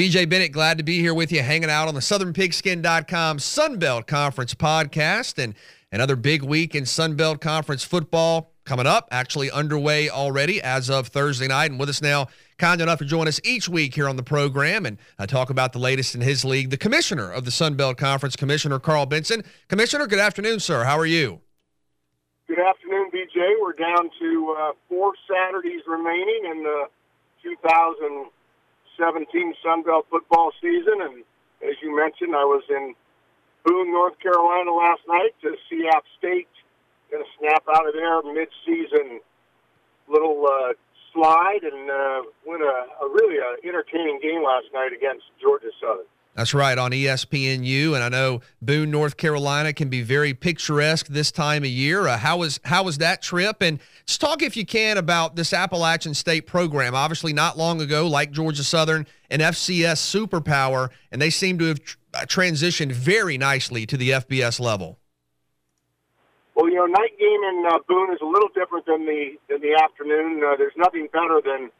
BJ Bennett, glad to be here with you, hanging out on the SouthernPigskin.com Sunbelt Conference podcast and another big week in Sunbelt Conference football coming up, actually underway already as of Thursday night. And with us now, kind enough to join us each week here on the program and uh, talk about the latest in his league, the commissioner of the Sunbelt Conference, Commissioner Karl Benson. Commissioner, good afternoon, sir. How are you? Good afternoon, BJ. We're down to uh, four Saturdays remaining in the 2000- 17 Sun Belt football season. And as you mentioned, I was in Boone, North Carolina last night to see App State going to snap out of their mid-season little uh, slide and uh, win a, a really uh, entertaining game last night against Georgia Southern. That's right on ESPNU, and I know Boone, North Carolina, can be very picturesque this time of year. Uh, how was how was that trip? And just talk, if you can, about this Appalachian State program. Obviously, not long ago, like Georgia Southern, an FCS superpower, and they seem to have tr- uh, transitioned very nicely to the FBS level. Well, you know, night game in uh, Boone is a little different than the than the afternoon. Uh, there's nothing better than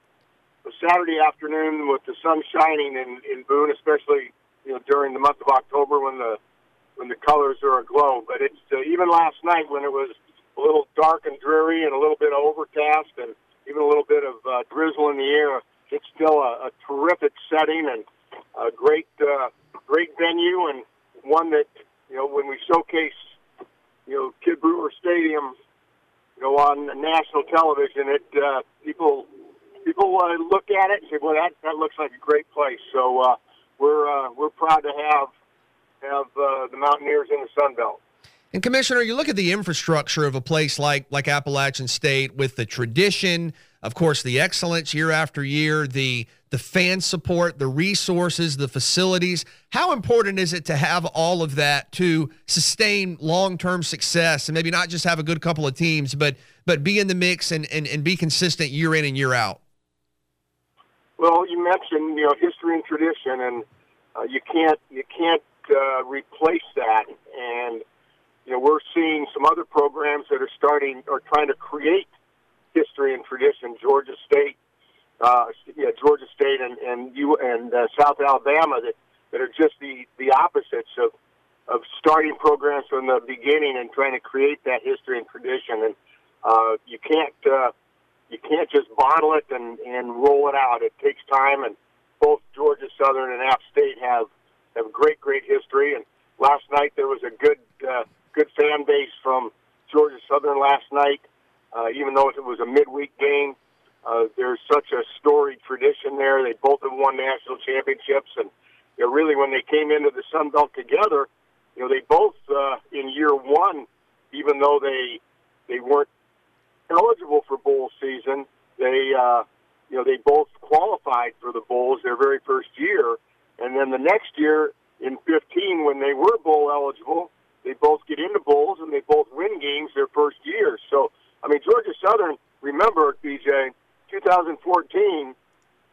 a Saturday afternoon with the sun shining in in Boone, especially you know during the month of October when the when the colors are aglow. But it's uh, even last night when it was a little dark and dreary and a little bit overcast and even a little bit of uh, drizzle in the air. It's still a, a terrific setting and a great uh, great venue and one that you know when we showcase you know Kidd Brewer Stadium you know on national television it uh, people people uh, look at it and say well that that looks like a great place so uh, we're uh, we're proud to have have uh, the Mountaineers in the Sun Belt. And Commissioner, you look at the infrastructure of a place like like Appalachian State with the tradition, of course, the excellence year after year, the the fan support, the resources, the facilities. How important is it to have all of that to sustain long-term success and maybe not just have a good couple of teams, but but be in the mix and, and, and be consistent year in and year out? Well, you mentioned you know history and tradition, and uh, you can't you can't uh, replace that. And you know we're seeing some other programs that are starting or trying to create history and tradition. Georgia State, uh, yeah, Georgia State, and and you and uh, South Alabama that that are just the the opposites of of starting programs from the beginning and trying to create that history and tradition. And uh, you can't. Uh, you can't just bottle it and, and roll it out. It takes time, and both Georgia Southern and App State have have great, great history. And last night there was a good uh, good fan base from Georgia Southern last night, uh, even though it was a midweek game. Uh, there's such a storied tradition there. They both have won national championships, and you know, really when they came into the Sun Belt together, you know they both uh, in year one, even though they they weren't eligible for bowl season. They, uh, you know, they both qualified for the bowls their very first year, and then the next year in 15, when they were bowl eligible, they both get into bowls and they both win games their first year. So, I mean, Georgia Southern, remember, BJ, 2014,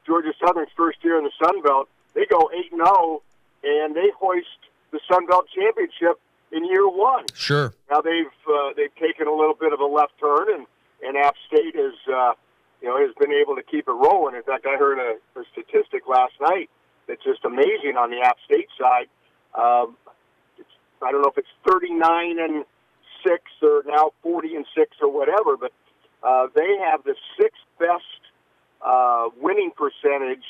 Georgia Southern's first year in the Sun Belt, they go 8 and 0 and they hoist the Sun Belt championship in year one. Sure. Now they've uh, they've taken a little bit of a left turn and and App State is, uh, you know, has been able to keep it rolling. In fact, I heard a, a statistic last night that's just amazing on the App State side. Um, it's, I don't know if it's 39 and six or now 40 and six or whatever, but uh, they have the sixth best uh, winning percentage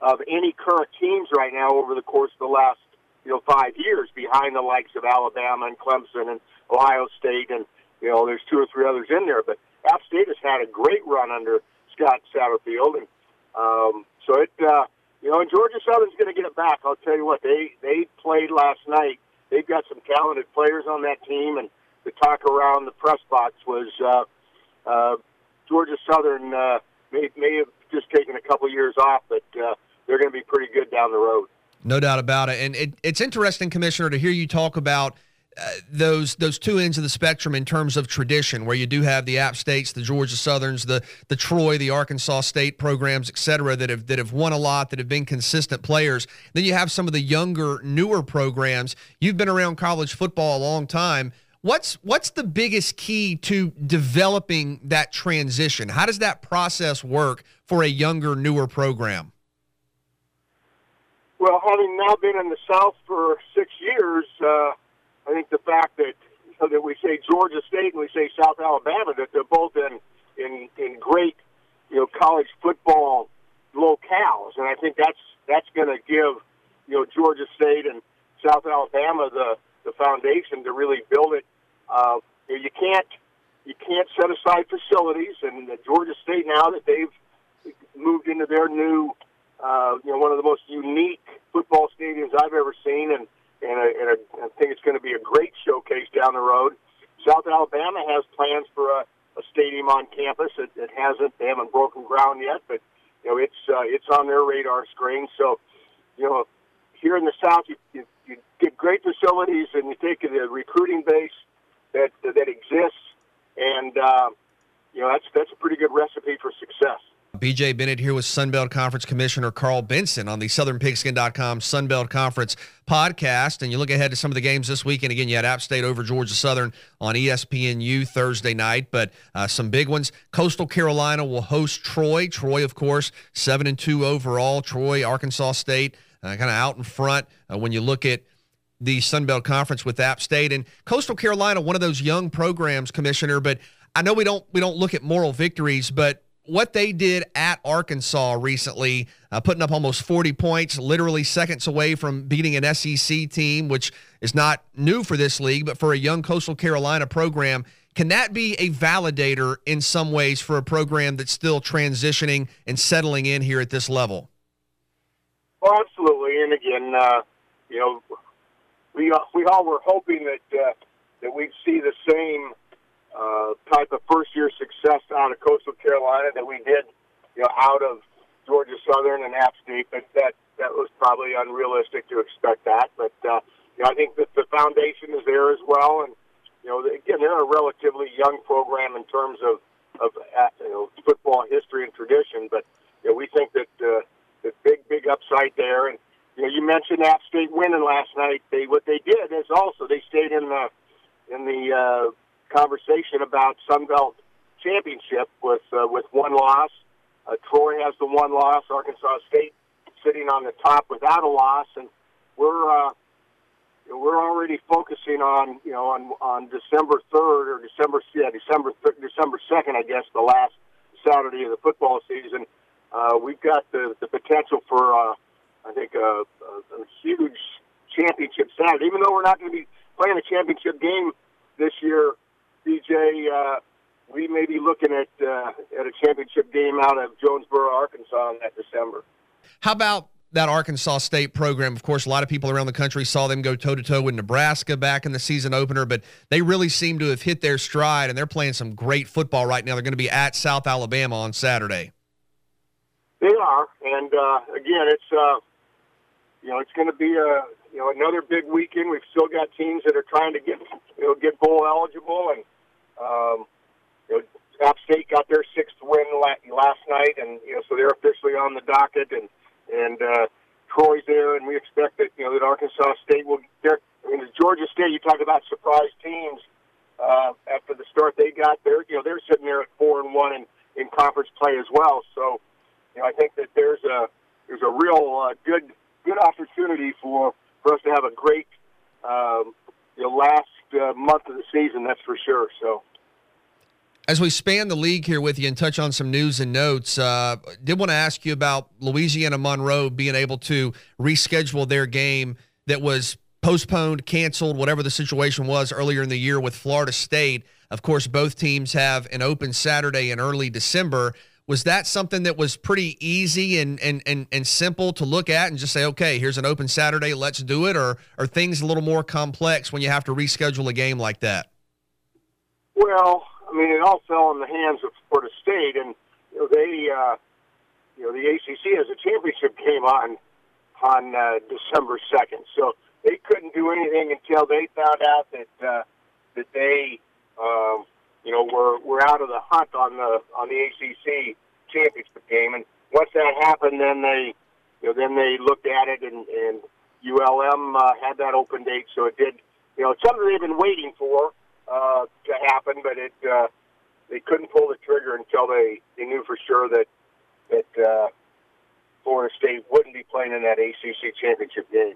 of any current teams right now over the course of the last you know five years, behind the likes of Alabama and Clemson and Ohio State, and you know there's two or three others in there, but App State has had a great run under Scott Satterfield, and um, so it, uh, you know, and Georgia Southern's going to get it back. I'll tell you what, they they played last night. They've got some talented players on that team, and the talk around the press box was uh, uh, Georgia Southern uh, may may have just taken a couple years off, but uh, they're going to be pretty good down the road. No doubt about it, and it, it's interesting, Commissioner, to hear you talk about those those two ends of the spectrum in terms of tradition, where you do have the App States, the Georgia Southerns, the the Troy, the Arkansas State programs, et cetera, that have that have won a lot, that have been consistent players. Then you have some of the younger, newer programs. You've been around college football a long time. What's what's the biggest key to developing that transition? How does that process work for a younger, newer program? Well, having now been in the South for six years, uh, I think the fact that that we say Georgia State and we say South Alabama that they're both in in in great you know college football locales, and I think that's that's going to give you know Georgia State and South Alabama the the foundation to really build it. Uh, you, you can't you can't set aside facilities, and Georgia State now that they've moved into their new uh, you know one of the most unique football stadiums I've ever seen, and and, a, and a, I think it's going to be a great showcase down the road. South Alabama has plans for a, a stadium on campus. It, it hasn't they haven't broken ground yet, but you know it's uh, it's on their radar screen. So you know here in the South, you, you, you get great facilities and you take the recruiting base that that exists, and uh, you know that's that's a pretty good recipe for success. BJ Bennett here with Sunbelt Conference Commissioner Karl Benson on the SouthernPigskin.com Sunbelt Conference podcast. And you look ahead to some of the games this weekend. Again, you had App State over Georgia Southern on ESPNU Thursday night, but uh, some big ones. Coastal Carolina will host Troy. Troy, of course, seven and two overall. Troy, Arkansas State, uh, kind of out in front uh, when you look at the Sun Belt Conference with App State and Coastal Carolina, one of those young programs, Commissioner. But I know we don't we don't look at moral victories, but what they did at Arkansas recently, uh, putting up almost 40 points, literally seconds away from beating an SEC team, which is not new for this league, but for a young Coastal Carolina program, can that be a validator in some ways for a program that's still transitioning and settling in here at this level? Well, absolutely. And again, uh, you know, we we all were hoping that uh, that we'd see the same uh, type of first year success out of Coastal Carolina that we did, you know, out of Georgia Southern and App State, but that that was probably unrealistic to expect that. But uh, you know, I think that the foundation is there as well, and you know, again, they're a relatively young program in terms of of uh, you know football history and tradition, but you know, we think that uh, the big big upside there, and you know, you mentioned App State winning last night. They what they did is also they stayed in the in the uh, conversation about Sunbelt championship with uh, with one loss. Uh, Troy has the one loss. Arkansas State sitting on the top without a loss, and we're uh, we're already focusing on you know on on December third or December yeah December th- December second I guess the last Saturday of the football season. Uh, we've got the the potential for uh, I think a, a, a huge championship Saturday. Even though we're not going to be playing a championship game this year, BJ, uh, we may be looking at uh, at a championship game out of Jonesboro, Arkansas, in that December. How about that Arkansas State program? Of course, a lot of people around the country saw them go toe to toe with Nebraska back in the season opener, but they really seem to have hit their stride, and they're playing some great football right now. They're going to be at South Alabama on Saturday. They are, and uh, again, it's uh, you know it's going to be a you know another big weekend. We've still got teams that are trying to get you know get bowl eligible, and um, you know App State got their sixth win last night, and you know so they're officially on the docket, and and uh, Troy's there, and we expect that you know that Arkansas State will. They're, I mean, Georgia State. You talk about surprise teams uh, after the start they got. They're you know they're sitting there at four and one in in conference play as well. So you know I think that there's a there's a real uh, good good opportunity for for us to have a great um, you know, last uh, month of the season. That's for sure. So. As we span the league here with you and touch on some news and notes, uh, did want to ask you about Louisiana Monroe being able to reschedule their game that was postponed, canceled, whatever the situation was earlier in the year with Florida State. Of course, both teams have an open Saturday in early December was that something that was pretty easy and, and, and, and simple to look at and just say, okay, here's an open Saturday, let's do it? Or are things a little more complex when you have to reschedule a game like that? Well, I mean, it all fell in the hands of Florida State, and you know, they, uh, you know, the ACC has a championship game on on uh, December second, so they couldn't do anything until they found out that uh, that they um, you know, we're we're out of the hunt on the on the ACC championship game. And once that happened, then they, you know, then they looked at it, and and ULM uh, had that open date, so it did. You know, it's something they've been waiting for uh, to happen, but it uh, they couldn't pull the trigger until they they knew for sure that that uh, Florida State wouldn't be playing in that ACC championship game.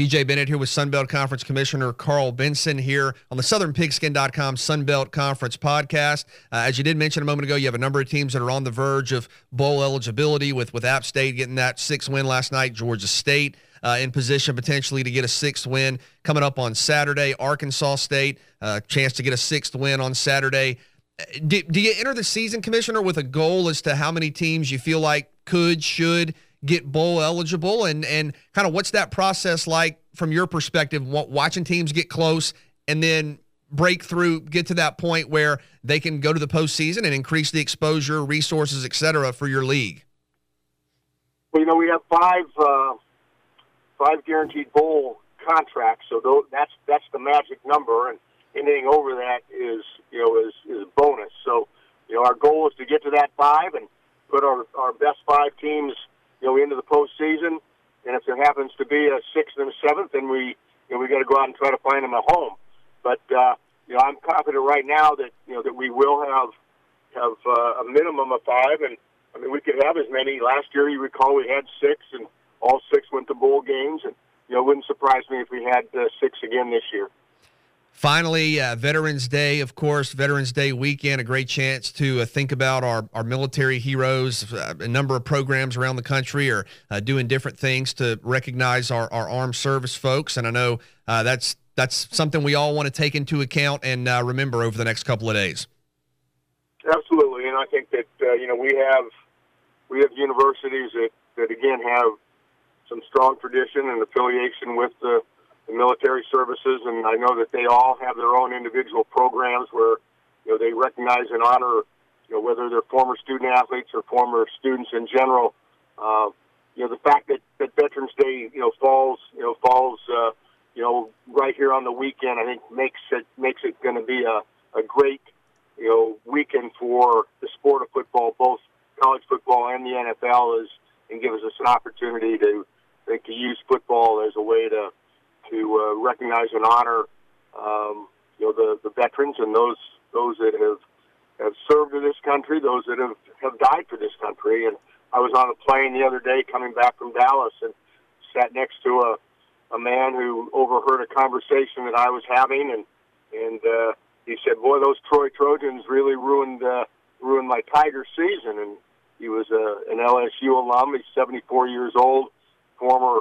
BJ Bennett here with Sunbelt Conference Commissioner Karl Benson here on the SouthernPigskin.com Sunbelt Conference podcast. Uh, as you did mention a moment ago, you have a number of teams that are on the verge of bowl eligibility with, with App State getting that sixth win last night, Georgia State uh, in position potentially to get a sixth win coming up on Saturday, Arkansas State, uh, chance to get a sixth win on Saturday. Uh, do, do you enter the season, Commissioner, with a goal as to how many teams you feel like could, should – get bowl eligible? And and kind of what's that process like from your perspective watching teams get close and then break through get to that point where they can go to the postseason and increase the exposure resources et cetera for your league? Well you know we have five uh, five guaranteed bowl contracts so that's that's the magic number and anything over that is you know is is bonus. So you know our goal is to get to that five and put our our best five teams you know, into the postseason. And if there happens to be a sixth and a seventh, then we, you know, we got to go out and try to find them at home. But uh, you know, I'm confident right now that you know that we will have have uh, a minimum of five, and I mean we could have as many. Last year, you recall, we had six, and all six went to bowl games, and you know, it wouldn't surprise me if we had uh, six again this year. Finally, uh, Veterans Day, of course, Veterans Day weekend, a great chance to uh, think about our, our military heroes. Uh, a number of programs around the country are uh, doing different things to recognize our, our armed service folks. And I know uh, that's that's something we all want to take into account and uh, remember over the next couple of days. Absolutely. And I think that, you know, we have we have universities that, that, again, have some strong tradition and affiliation with the the military services, and I know that they all have their own individual programs where you know they recognize and honor you know whether they're former student athletes or former students in general. Uh, you know the fact that, that Veterans Day you know falls you know falls uh, you know right here on the weekend, I think makes it makes it going to be a, a great you know weekend for the sport of football, both college football and the NFL, is and gives us an opportunity to to use football as a way to to uh, recognize and honor um, you know the, the veterans and those those that have have served in this country, those that have have died for this country. And I was on a plane the other day coming back from Dallas and sat next to a a man who overheard a conversation that I was having, and and uh, he said, "Boy, those Troy Trojans really ruined uh, ruined my Tiger season." And he was a, an LSU alum. He's 74 years old, former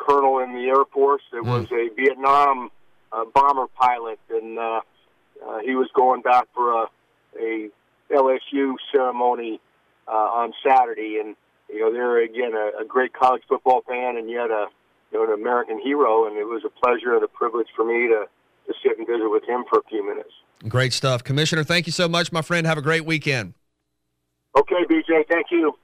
colonel in the Air Force that mm. was a Vietnam uh, bomber pilot, and uh, uh, he was going back for a, a LSU ceremony uh, on Saturday, and you know they're again a, a great college football fan, and yet a you know an American hero, and it was a pleasure and a privilege for me to to sit and visit with him for a few minutes. Great stuff, Commissioner. Thank you so much, my friend. Have a great weekend. Okay, BJ. Thank you.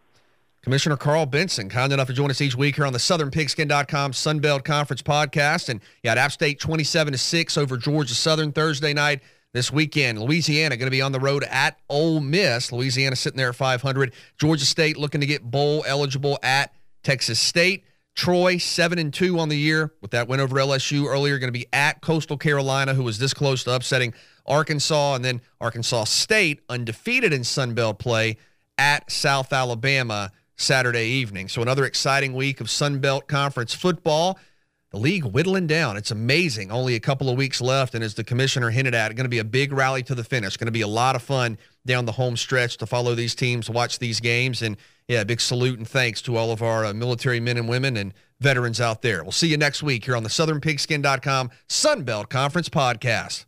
Commissioner Karl Benson, kind enough to join us each week here on the SouthernPigskin.com Sunbelt Conference podcast. And you had App State 27 to 6 over Georgia Southern Thursday night. This weekend, Louisiana going to be on the road at Ole Miss. Louisiana sitting there at 500. Georgia State looking to get bowl eligible at Texas State. Troy seven and two on the year with that win over LSU earlier. Going to be at Coastal Carolina, who was this close to upsetting Arkansas, and then Arkansas State undefeated in Sunbelt play at South Alabama Saturday evening. So another exciting week of Sun Belt Conference football. The league whittling down. It's amazing. Only a couple of weeks left, and as the commissioner hinted at, it's going to be a big rally to the finish. Going to be a lot of fun down the home stretch to follow these teams, watch these games, and yeah, big salute and thanks to all of our uh, military men and women and veterans out there. We'll see you next week here on the SouthernPigskin.com Sun Belt Conference podcast.